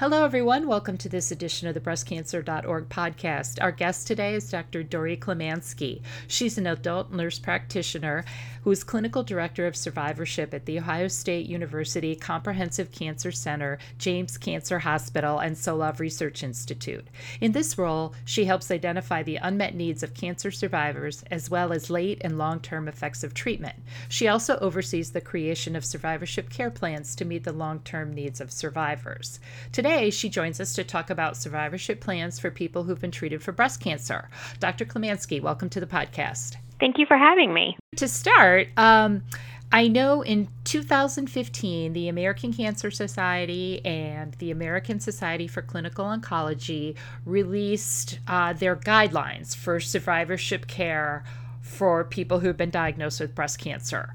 Hello, everyone. Welcome to this edition of the breastcancer.org podcast. Our guest today is Dr. Dori Klemanski. She's an adult nurse practitioner who is clinical director of survivorship at The Ohio State University Comprehensive Cancer Center, James Cancer Hospital, and Solove Research Institute. In this role, she helps identify the unmet needs of cancer survivors as well as late and long term effects of treatment. She also oversees the creation of survivorship care plans to meet the long term needs of survivors. Today, she joins us to talk about survivorship plans for people who've been treated for breast cancer. Dr. Klemanski, welcome to the podcast. Thank you for having me. To start, um, I know in 2015, the American Cancer Society and the American Society for Clinical Oncology released uh, their guidelines for survivorship care for people who've been diagnosed with breast cancer.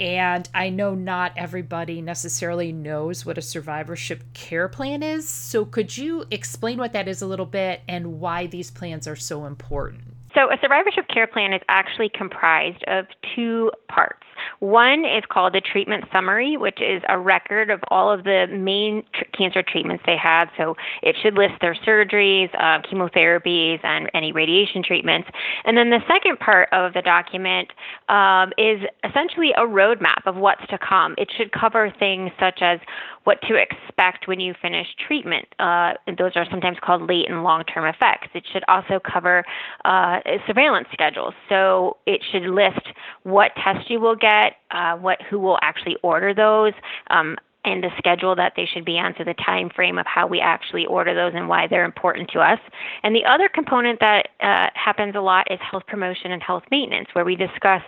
And I know not everybody necessarily knows what a survivorship care plan is. So, could you explain what that is a little bit and why these plans are so important? So, a survivorship care plan is actually comprised of two parts. One is called the treatment summary, which is a record of all of the main tr- cancer treatments they had. So, it should list their surgeries, uh, chemotherapies, and any radiation treatments. And then the second part of the document um, is essentially a roadmap of what's to come. It should cover things such as what to expect when you finish treatment. Uh, those are sometimes called late and long term effects. It should also cover uh, surveillance schedules. So it should list what tests you will get, uh, what who will actually order those. Um, and the schedule that they should be on, so the time frame of how we actually order those and why they're important to us. And the other component that uh, happens a lot is health promotion and health maintenance, where we discuss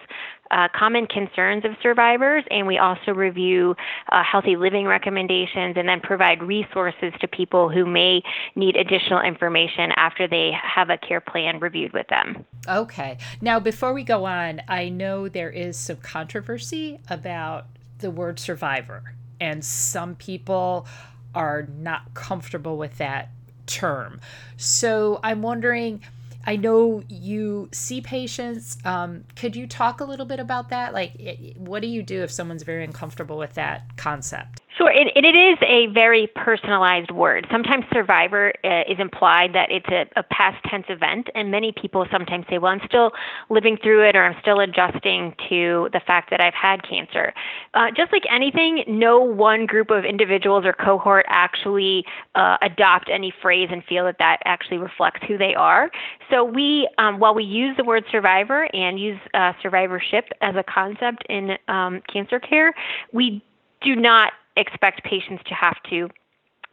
uh, common concerns of survivors, and we also review uh, healthy living recommendations and then provide resources to people who may need additional information after they have a care plan reviewed with them. Okay. Now, before we go on, I know there is some controversy about the word survivor, and some people are not comfortable with that term. So I'm wondering I know you see patients. Um, could you talk a little bit about that? Like, it, what do you do if someone's very uncomfortable with that concept? Sure, it, it is a very personalized word. Sometimes survivor uh, is implied that it's a, a, past tense event, and many people sometimes say, Well, I'm still living through it, or I'm still adjusting to the fact that I've had cancer. Uh, just like anything, no one group of individuals or cohort actually uh, adopt any phrase and feel that that actually reflects who they are. So, we, um, while we use the word survivor and use uh, survivorship as a concept in um, cancer care, we do not expect patients to have to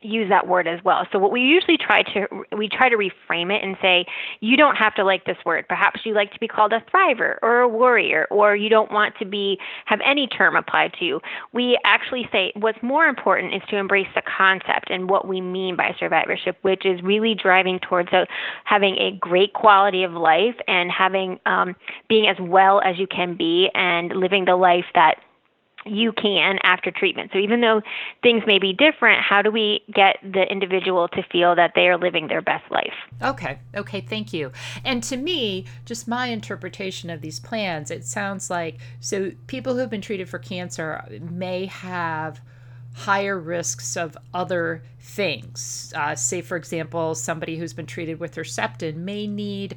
use that word as well. So what we usually try to we try to reframe it and say you don't have to like this word. Perhaps you like to be called a thriver or a warrior or you don't want to be have any term applied to you. We actually say what's more important is to embrace the concept and what we mean by survivorship, which is really driving towards a, having a great quality of life and having um, being as well as you can be and living the life that you can after treatment. So even though things may be different, how do we get the individual to feel that they are living their best life? Okay. Okay, thank you. And to me, just my interpretation of these plans, it sounds like so people who've been treated for cancer may have higher risks of other things. Uh, say, for example, somebody who's been treated with Herceptin may need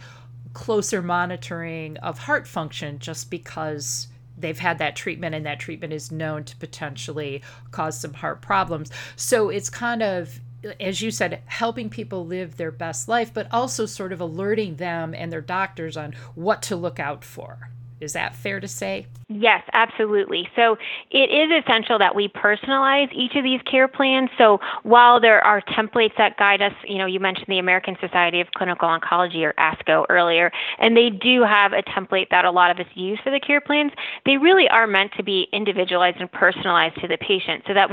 closer monitoring of heart function just because they've had that treatment and that treatment is known to potentially cause some heart problems. So it's kind of as you said, helping people live their best life, but also sort of alerting them and their doctors on what to look out for. Is that fair to say? Yes, absolutely. So it is essential that we personalize each of these care plans. So while there are templates that guide us, you know, you mentioned the American Society of Clinical Oncology or ASCO earlier, and they do have a template that a lot of us use for the care plans, they really are meant to be individualized and personalized to the patient so that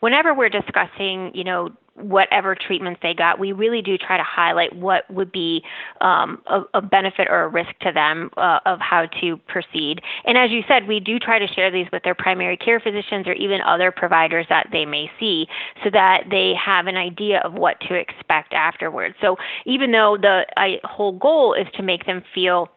whenever we're discussing, you know, whatever treatments they got, we really do try to highlight what would be um, a, a, benefit or a risk to them uh, of how to proceed. And as you said, we do try to share these with their primary care physicians or even other providers that they may see so that they have an idea of what to expect afterwards. So even though the I, whole goal is to make them feel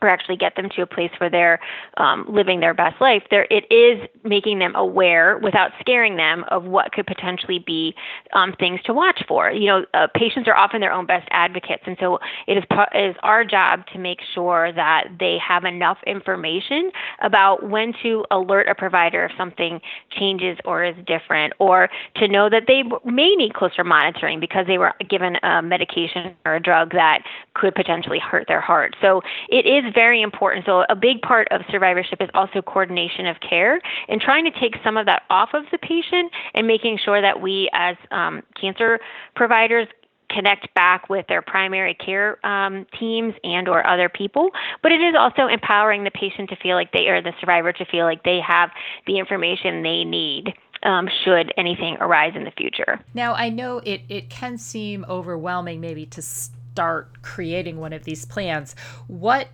or actually get them to a place where they're um, living their best life, there it is making them aware without scaring them of what could potentially be um, things to watch for. You know, uh, patients are often their own best advocates, and so it is it is our job to make sure that they have enough information about when to alert a provider if something changes or is different, or to know that they may need closer monitoring because they were given a medication or a drug that could potentially hurt their heart. So it is very important. So, a big part of survivorship is also coordination of care and trying to take some of that off of the patient and making sure that we, as um, cancer providers, connect back with their primary care um, teams and or other people. But it is also empowering the patient to feel like they or the survivor to feel like they have the information they need um, should anything arise in the future. Now i know it, it can seem overwhelming maybe to start creating one of these plans. What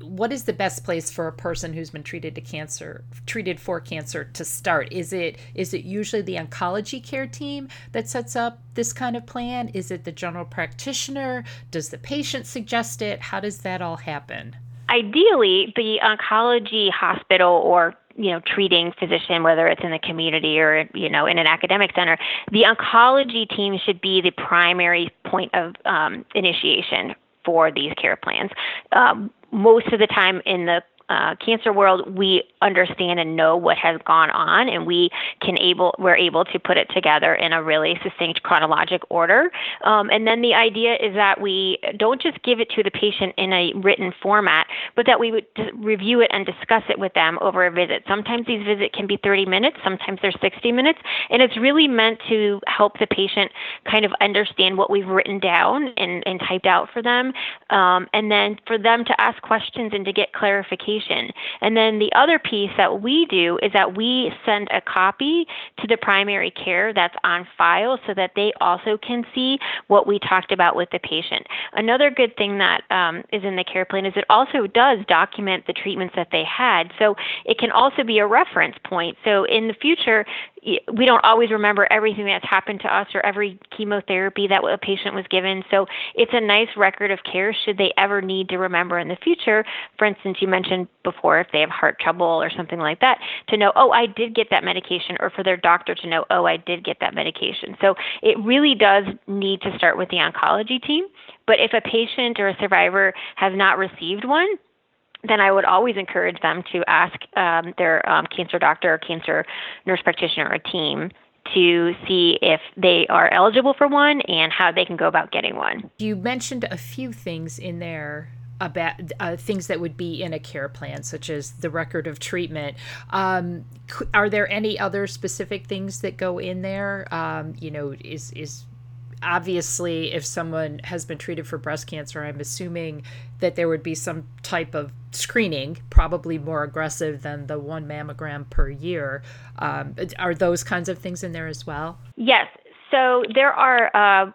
what is the best place for a person who's been treated to cancer treated for cancer to start? Is it is it usually the oncology care team that sets up this kind of plan? Is it the general practitioner? Does the patient suggest it? How does that all happen? Ideally the oncology hospital or you know treating physician whether it's in the community or you know in an academic center the oncology team should be the primary point of um, initiation for these care plans. Um, most of the time in the uh, cancer world, we understand and know what has gone on, and we can able we're able to put it together in a really succinct chronologic order. Um, and then the idea is that we don't just give it to the patient in a written format, but that we would review it and discuss it with them over a visit. Sometimes these visits can be 30 minutes, sometimes they're 60 minutes, and it's really meant to help the patient kind of understand what we've written down and, and typed out for them, um, and then for them to ask questions and to get clarification. And then the other piece that we do is that we send a copy to the primary care that's on file so that they also can see what we talked about with the patient. Another good thing that um, is in the care plan is it also does document the treatments that they had. So it can also be a reference point. So in the future, we don't always remember everything that's happened to us or every chemotherapy that a patient was given. So it's a nice record of care should they ever need to remember in the future. For instance, you mentioned before if they have heart trouble or something like that, to know, oh, I did get that medication, or for their doctor to know, oh, I did get that medication. So it really does need to start with the oncology team. But if a patient or a survivor has not received one, then I would always encourage them to ask um, their um, cancer doctor or cancer nurse practitioner or team to see if they are eligible for one and how they can go about getting one. You mentioned a few things in there about uh, things that would be in a care plan, such as the record of treatment. Um, are there any other specific things that go in there? Um, you know, is is obviously if someone has been treated for breast cancer, I'm assuming that there would be some type of screening, probably more aggressive than the one mammogram per year. Um, are those kinds of things in there as well? Yes. So there are uh,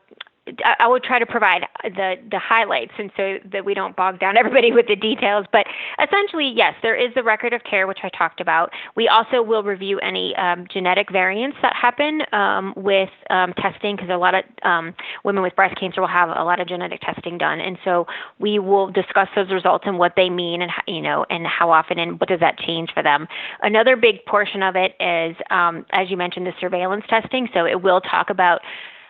I will try to provide the the highlights, and so that we don't bog down everybody with the details. But essentially, yes, there is the record of care, which I talked about. We also will review any um, genetic variants that happen um, with um, testing, because a lot of um, women with breast cancer will have a lot of genetic testing done, and so we will discuss those results and what they mean, and you know, and how often, and what does that change for them. Another big portion of it is, um, as you mentioned, the surveillance testing. So it will talk about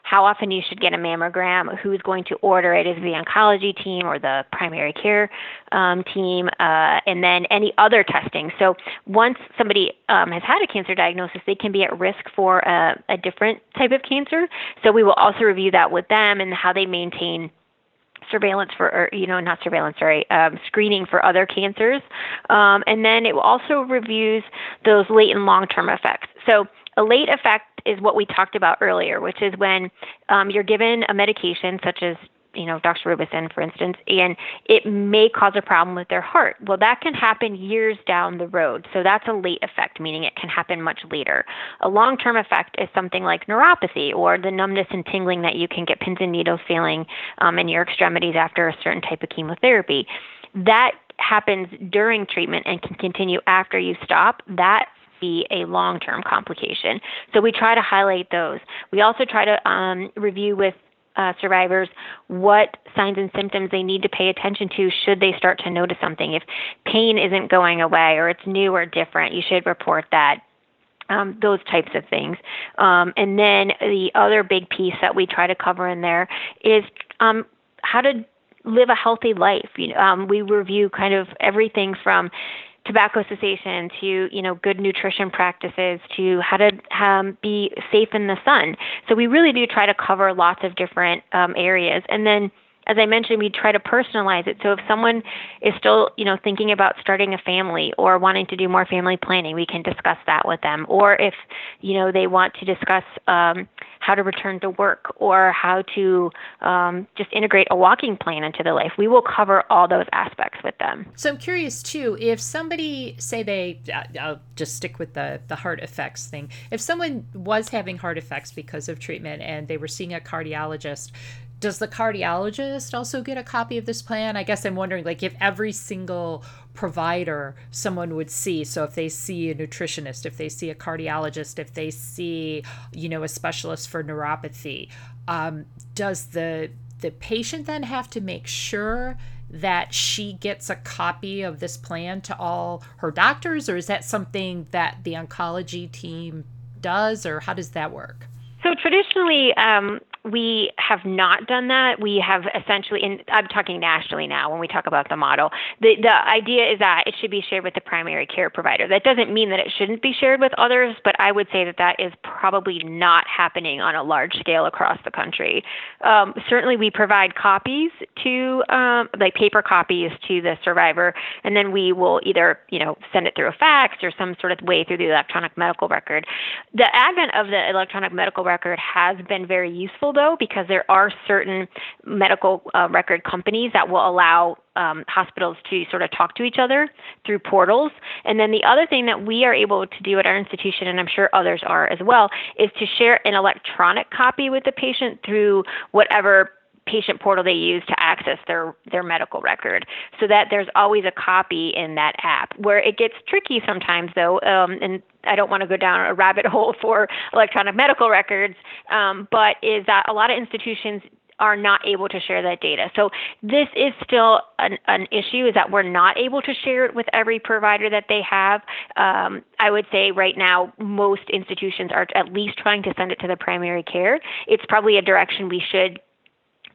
how often you should get a mammogram, who's going to order it, is the oncology team or the primary care um, team, uh, and then any other testing. So once somebody um, has had a cancer diagnosis, they can be at risk for a, a different type of cancer. So we will also review that with them and how they maintain surveillance for, or, you know, not surveillance, sorry, um, screening for other cancers. Um, and then it also reviews those late and long term effects. So a late effect is what we talked about earlier, which is when um, you're given a medication such as you know, doxorubicin, for instance, and it may cause a problem with their heart. Well, that can happen years down the road. So that's a late effect, meaning it can happen much later. A long term effect is something like neuropathy or the numbness and tingling that you can get pins and needles feeling um, in your extremities after a certain type of chemotherapy. That happens during treatment and can continue after you stop. That be a long term complication. So we try to highlight those. We also try to um, review with uh, survivors what signs and symptoms they need to pay attention to should they start to notice something. If pain isn't going away or it's new or different, you should report that. Um, those types of things. Um, and then the other big piece that we try to cover in there is um, how to live a healthy life. You know, um, we review kind of everything from tobacco cessation to you know good nutrition practices to how to um, be safe in the sun. So we really do try to cover lots of different um, areas, and then as I mentioned, we try to personalize it. So if someone is still, you know, thinking about starting a family or wanting to do more family planning, we can discuss that with them. Or if, you know, they want to discuss um, how to return to work or how to um, just integrate a walking plan into their life, we will cover all those aspects with them. So I'm curious too, if somebody say they, uh, I'll just stick with the the heart effects thing. If someone was having heart effects because of treatment and they were seeing a cardiologist does the cardiologist also get a copy of this plan? I guess I'm wondering, like, if every single provider someone would see, so if they see a nutritionist, if they see a cardiologist, if they see, you know, a specialist for neuropathy, um, does the the patient then have to make sure that she gets a copy of this plan to all her doctors, or is that something that the oncology team does, or how does that work? So traditionally, um, we have not done that. We have essentially, and I'm talking nationally now when we talk about the model. The the idea is that it should be shared with the primary care provider. That doesn't mean that it shouldn't be shared with others, but I would say that that is probably not happening on a large scale across the country. Um, certainly, we provide copies to, um, like paper copies to the survivor, and then we will either, you know, send it through a fax or some sort of way through the electronic medical record. The advent of the electronic medical record has been very useful though, because there are certain medical uh, record companies that will allow um, hospitals to sort of talk to each other through portals. And then the other thing that we are able to do at our institution, and I'm sure others are as well, is to share an electronic copy with the patient through whatever patient portal they use to access their their medical record so that there's always a copy in that app where it gets tricky sometimes though um, and I don't want to go down a rabbit hole for electronic medical records um, but is that a lot of institutions are not able to share that data. So this is still an, an, issue is that we're not able to share it with every provider that they have. Um, I would say right now most institutions are at least trying to send it to the primary care. It's probably a direction we should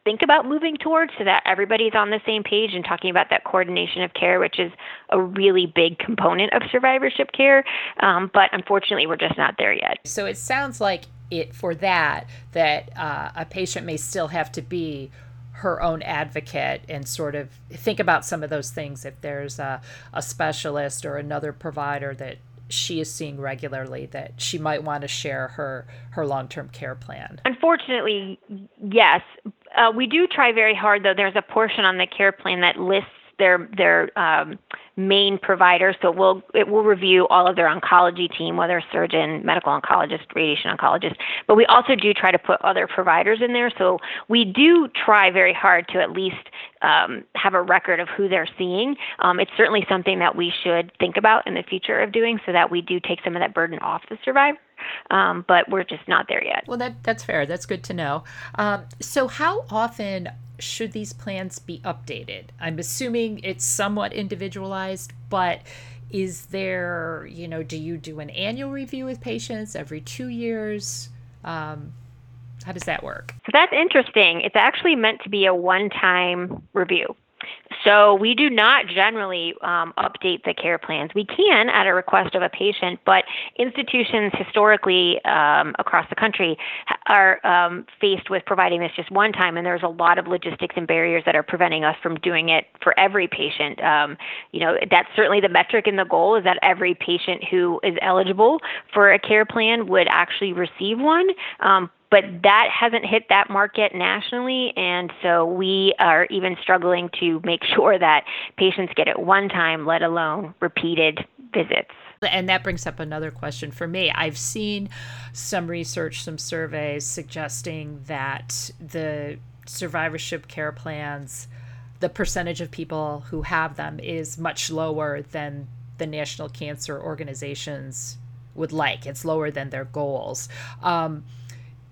think about moving towards so that everybody's on the same page and talking about that coordination of care, which is a really big component of survivorship care. Um, but unfortunately, we're just not there yet. So it sounds like it for that, that uh, a patient may still have to be her own advocate and sort of think about some of those things if there's a, a specialist or another provider that she is seeing regularly that she might want to share her her long-term care plan unfortunately yes uh, we do try very hard, though. There's a portion on the care plan that lists their their um, main provider. So we'll it will review all of their oncology team, whether surgeon, medical oncologist, radiation oncologist. But we also do try to put other providers in there. So we do try very hard to at least um, have a record of who they're seeing. Um, it's certainly something that we should think about in the future of doing, so that we do take some of that burden off the survivor. Um, but we're just not there yet. Well, that that's fair. That's good to know. Um, so, how often should these plans be updated? I'm assuming it's somewhat individualized, but is there, you know, do you do an annual review with patients every two years? Um, how does that work? So that's interesting. It's actually meant to be a one time review. So we do not generally um, update the care plans. We can at a request of a patient, but institutions historically um, across the country are um, faced with providing this just one time, and there's a lot of logistics and barriers that are preventing us from doing it for every patient. Um, you know, that's certainly the metric and the goal is that every patient who is eligible for a care plan would actually receive one. But that hasn't hit that market nationally, and so we are even struggling to make sure that patients get it one time, let alone repeated visits. And that brings up another question for me. I've seen some research, some surveys suggesting that the survivorship care plans, the percentage of people who have them is much lower than the national cancer organizations would like. It's lower than their goals. Um,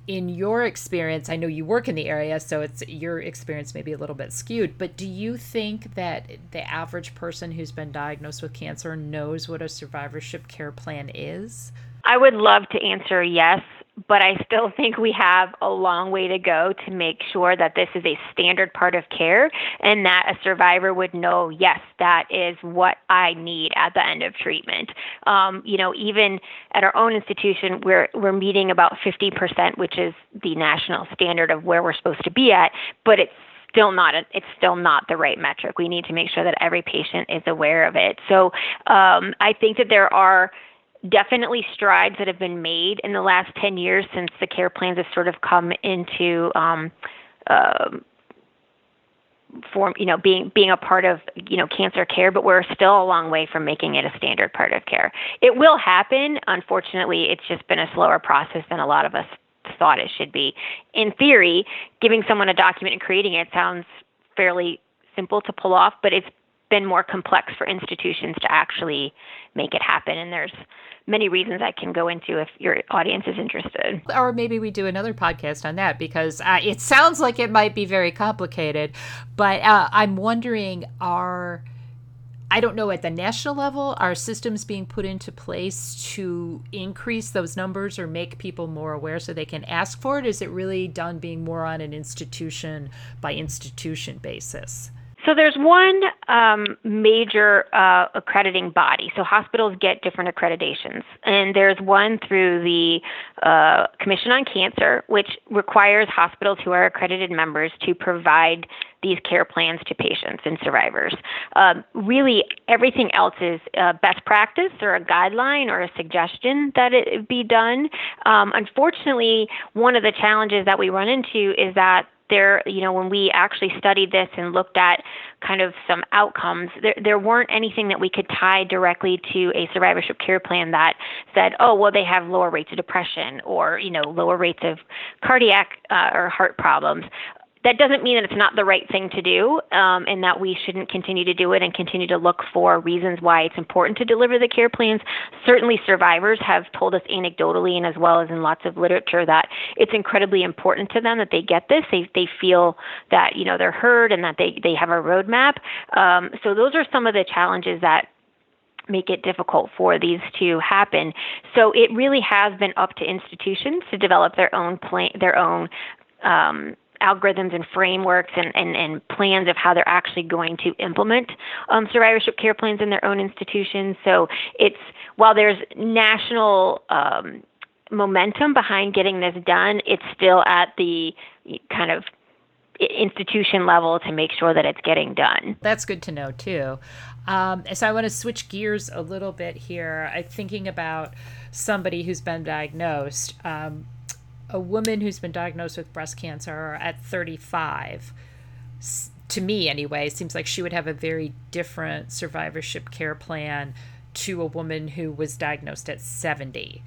in your experience, I know you work in the area, so it's your experience may be a little bit skewed, but do you think that the average person who's been diagnosed with cancer knows what a survivorship care plan is? I would love to answer yes but I still think we have a long way to go to make sure that this is a standard part of care and that a survivor would know, yes, that is what I need at the end of treatment. Um, you know, even at our own institution, we're we're meeting about 50%, which is the national standard of where we're supposed to be at, but it's still not a, it's still not the right metric. We need to make sure that every patient is aware of it. So um, I think that there are definitely strides that have been made in the last 10 years since the care plans have sort of come into um, uh, form, you know, being being a part of, you know, cancer care, but we're still a long way from making it a standard part of care. It will happen. Unfortunately, it's just been a slower process than a lot of us thought it should be. In theory, giving someone a document and creating it sounds fairly simple to pull off, but it's been more complex for institutions to actually make it happen. And there's many reasons I can go into if your audience is interested. Or maybe we do another podcast on that because uh, it sounds like it might be very complicated. But uh, I'm wondering are. I don't know at the national level, are systems being put into place to increase those numbers or make people more aware so they can ask for it? Is it really done being more on an institution by institution basis? So there's one um, major uh, accrediting body. So hospitals get different accreditations, and there's one through the uh, Commission on Cancer, which requires hospitals who are accredited members to provide these care plans to patients and survivors. Um, really, everything else is uh, best practice or a guideline or a suggestion that it be done. Um, unfortunately, one of the challenges that we run into is that there, you know, when we actually studied this and looked at kind of some outcomes, there, there weren't anything that we could tie directly to a survivorship care plan that said, oh, well, they have lower rates of depression or, you know, lower rates of cardiac uh, or heart problems that doesn't mean that it's not the right thing to do um, and that we shouldn't continue to do it and continue to look for reasons why it's important to deliver the care plans. Certainly, survivors have told us anecdotally and as well as in lots of literature that it's incredibly important to them that they get this. They, they feel that you know they're heard and that they, they have a roadmap. Um, so those are some of the challenges that make it difficult for these to happen. So it really has been up to institutions to develop their own plan, their own um, algorithms and frameworks and, and, and plans of how they're actually going to implement um, survivorship care plans in their own institutions. So it's while there's national um, momentum behind getting this done, it's still at the kind of institution level to make sure that it's getting done. That's good to know too. Um, so I want to switch gears a little bit here. I'm thinking about somebody who's been diagnosed. Um, a woman who's been diagnosed with breast cancer at 35 to me anyway seems like she would have a very different survivorship care plan to a woman who was diagnosed at 70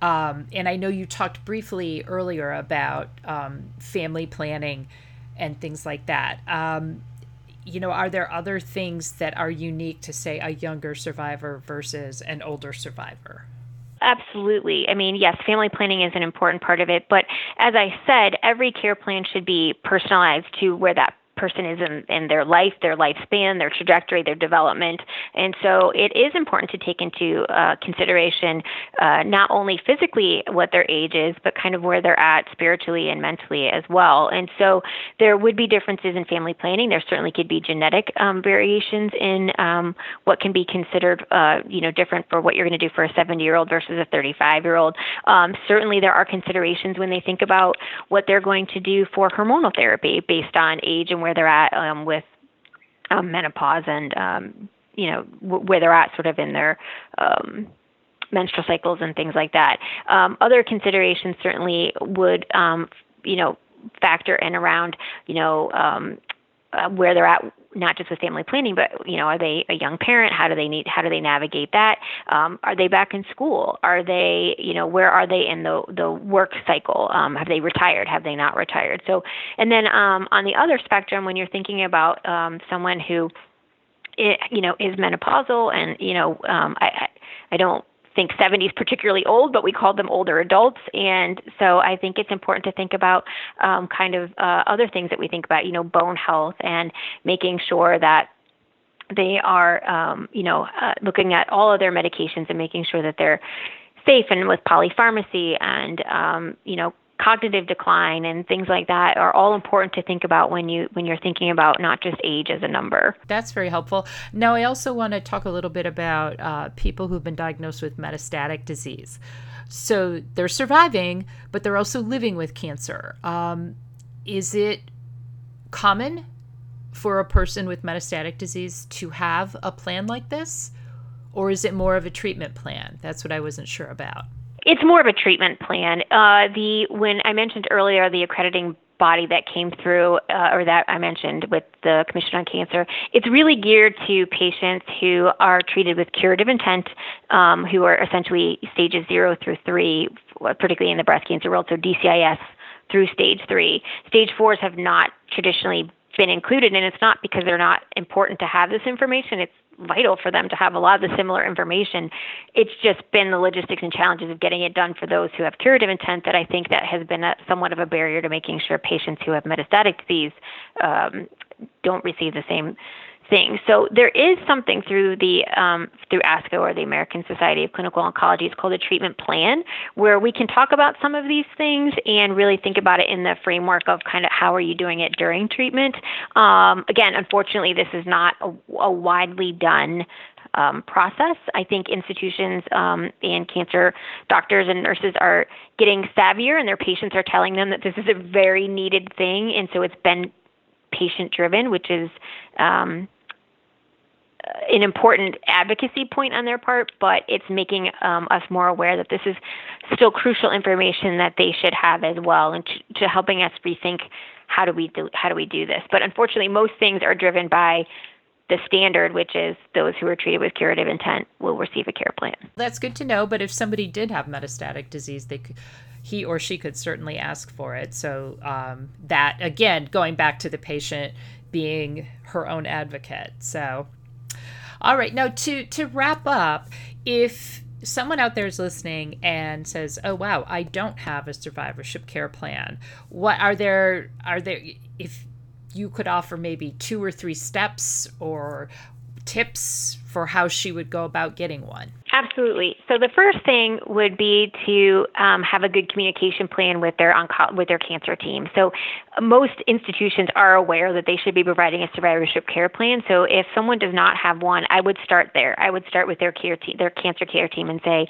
um, and i know you talked briefly earlier about um, family planning and things like that. Um, you know are there other things that are unique to say a younger survivor versus an older survivor Absolutely. I mean, yes, family planning is an important part of it, but as I said, every care plan should be personalized to where that person is in, in their life, their lifespan, their trajectory, their development. And so it is important to take into uh, consideration uh, not only physically what their age is, but kind of where they're at spiritually and mentally as well. And so there would be differences in family planning. There certainly could be genetic um, variations in um, what can be considered, uh, you know, different for what you're going to do for a 70 year old versus a 35 year old. Um, certainly there are considerations when they think about what they're going to do for hormonal therapy based on age and where where they're at um, with um, menopause and um, you know w- where they're at sort of in their um, menstrual cycles and things like that. Um, other considerations certainly would um, you know factor in around you know um, uh, where they're at not just with family planning, but you know, are they a young parent? How do they need? How do they navigate that? Um, are they back in school? Are they, you know, where are they in the the work cycle? Um, have they retired? Have they not retired? So, and then um, on the other spectrum, when you're thinking about um, someone who, it, you know, is menopausal, and you know, um, I I don't think 70 is particularly old, but we call them older adults. And so I think it's important to think about um, kind of uh, other things that we think about, you know, bone health and making sure that they are, um, you know, uh, looking at all of their medications and making sure that they're safe and with polypharmacy and, um, you know, cognitive decline and things like that are all important to think about when you when you're thinking about not just age as a number. That's very helpful. Now, I also want to talk a little bit about uh, people who've been diagnosed with metastatic disease. So they're surviving, but they're also living with cancer. Um, is it common for a person with metastatic disease to have a plan like this? Or is it more of a treatment plan? That's what I wasn't sure about. It's more of a treatment plan. Uh, the when I mentioned earlier the accrediting body that came through, uh, or that I mentioned with the Commission on Cancer, it's really geared to patients who are treated with curative intent, um, who are essentially stages zero through three, particularly in the breast cancer world, so DCIS through stage three. Stage fours have not traditionally been included, and it's not because they're not important to have this information. It's vital for them to have a lot of the similar information. It's just been the logistics and challenges of getting it done for those who have curative intent that I think that has been a, somewhat of a barrier to making sure patients who have metastatic disease um, don't receive the same thing. So there is something through the um, through ASCO or the American Society of Clinical Oncology. It's called a treatment plan, where we can talk about some of these things and really think about it in the framework of kind of how are you doing it during treatment. Um, again, unfortunately, this is not a, a widely done um, process. I think institutions um, and cancer doctors and nurses are getting savvier, and their patients are telling them that this is a very needed thing, and so it's been patient driven, which is um, an important advocacy point on their part, but it's making um, us more aware that this is still crucial information that they should have as well, and to, to helping us rethink how do we do how do we do this. But unfortunately, most things are driven by the standard, which is those who are treated with curative intent will receive a care plan. That's good to know. But if somebody did have metastatic disease, they could, he or she could certainly ask for it. So um, that again, going back to the patient being her own advocate. So all right. Now to to wrap up, if someone out there is listening and says, "Oh wow, I don't have a survivorship care plan." What are there are there if you could offer maybe two or three steps or tips for how she would go about getting one? Absolutely. So the first thing would be to um, have a good communication plan with their onco- with their cancer team. So most institutions are aware that they should be providing a survivorship care plan. So if someone does not have one, I would start there. I would start with their care te- their cancer care team and say,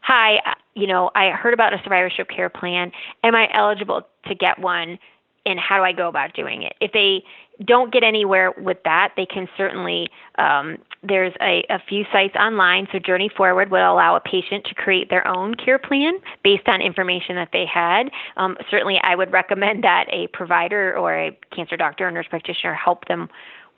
"Hi, uh, you know, I heard about a survivorship care plan. Am I eligible to get one?" and how do I go about doing it? If they don't get anywhere with that, they can certainly, um, there's a, a few sites online. So Journey Forward will allow a patient to create their own care plan based on information that they had. Um, certainly, I would recommend that a provider or a cancer doctor or nurse practitioner help them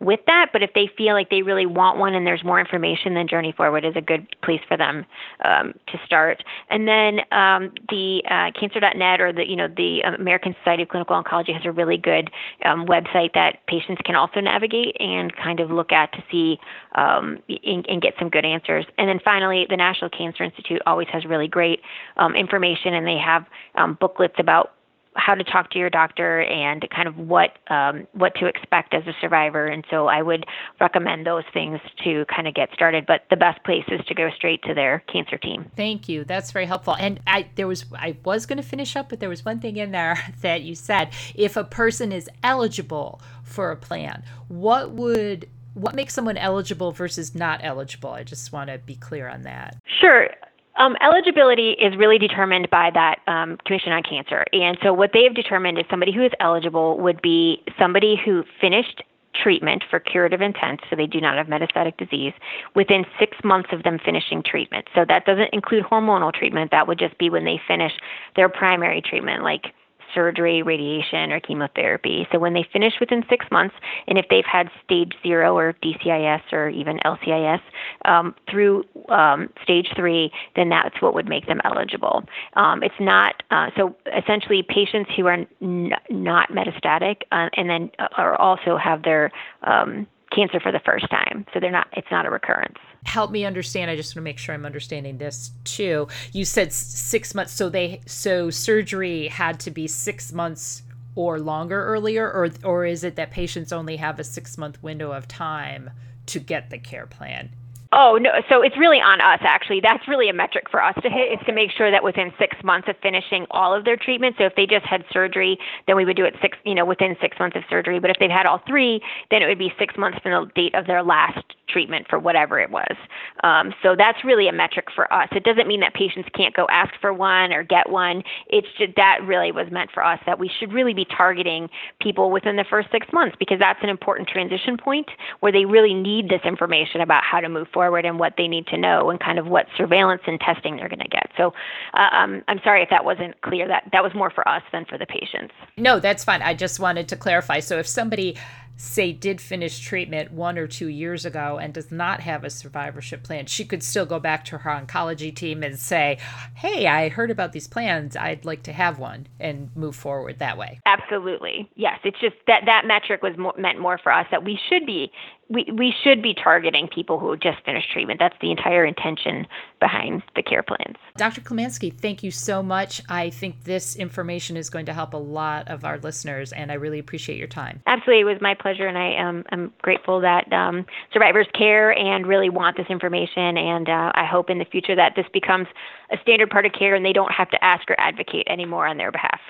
with that. But if they feel like they really want one and there's more information, then Journey Forward is a good place for them um, to start. And then um, the uh, Cancer.net or the you know the American Society of Clinical Oncology has a really good um, website that patients can also navigate and kind of look at to see um, and, and, get some good answers. And then finally, the National Cancer Institute always has really great um, information, and they have um, booklets about how to talk to your doctor and kind of what um, what to expect as a survivor. And so I would recommend those things to kind of get started. But the best place is to go straight to their cancer team. Thank you. That's very helpful. And I there was I was going to finish up, but there was one thing in there that you said if a person is eligible for a plan, what would what makes someone eligible versus not eligible? I just want to be clear on that. Sure. Um, eligibility is really determined by that um, Commission on Cancer. And so, what they have determined is somebody who is eligible would be somebody who finished treatment for curative intent, so they do not have metastatic disease, within six months of them finishing treatment. So, that doesn't include hormonal treatment, that would just be when they finish their primary treatment, like surgery, radiation, or chemotherapy. So when they finish within six months, and if they've had stage zero or DCIS or even LCIS um, through um, stage three, then that's what would make them eligible. Um, it's not uh, so essentially patients who are n- not metastatic uh, and then uh, are also have their um, cancer for the first time. So they're not it's not a recurrence. Help me understand. I just want to make sure I'm understanding this too. You said 6 months so they so surgery had to be 6 months or longer earlier or or is it that patients only have a 6 month window of time to get the care plan? Oh no! So it's really on us. Actually, that's really a metric for us to hit. Is to make sure that within six months of finishing all of their treatment. So if they just had surgery, then we would do it six, you know, within six months of surgery. But if they've had all three, then it would be six months from the date of their last treatment for whatever it was. Um, so that's really a metric for us. It doesn't mean that patients can't go ask for one or get one. It's just that really was meant for us that we should really be targeting people within the first six months because that's an important transition point where they really need this information about how to move forward and what they need to know and kind of what surveillance and testing they're going to get. So uh, um, I'm sorry if that wasn't clear. That that was more for us than for the patients. No, that's fine. I just wanted to clarify. So if somebody say did finish treatment one or two years ago and does not have a survivorship plan, she could still go back to her oncology team and say, Hey, I heard about these plans. I'd like to have one and move forward that way. Absolutely. Yes. It's just that that metric was meant more for us that we should be we, we should be targeting people who just finished treatment. That's the entire intention behind the care plans. Dr. Klemanski, thank you so much. I think this information is going to help a lot of our listeners, and I really appreciate your time. Absolutely. It was my pleasure, and I um, am grateful that um, survivors care and really want this information. And uh, I hope in the future that this becomes a standard part of care and they don't have to ask or advocate anymore on their behalf.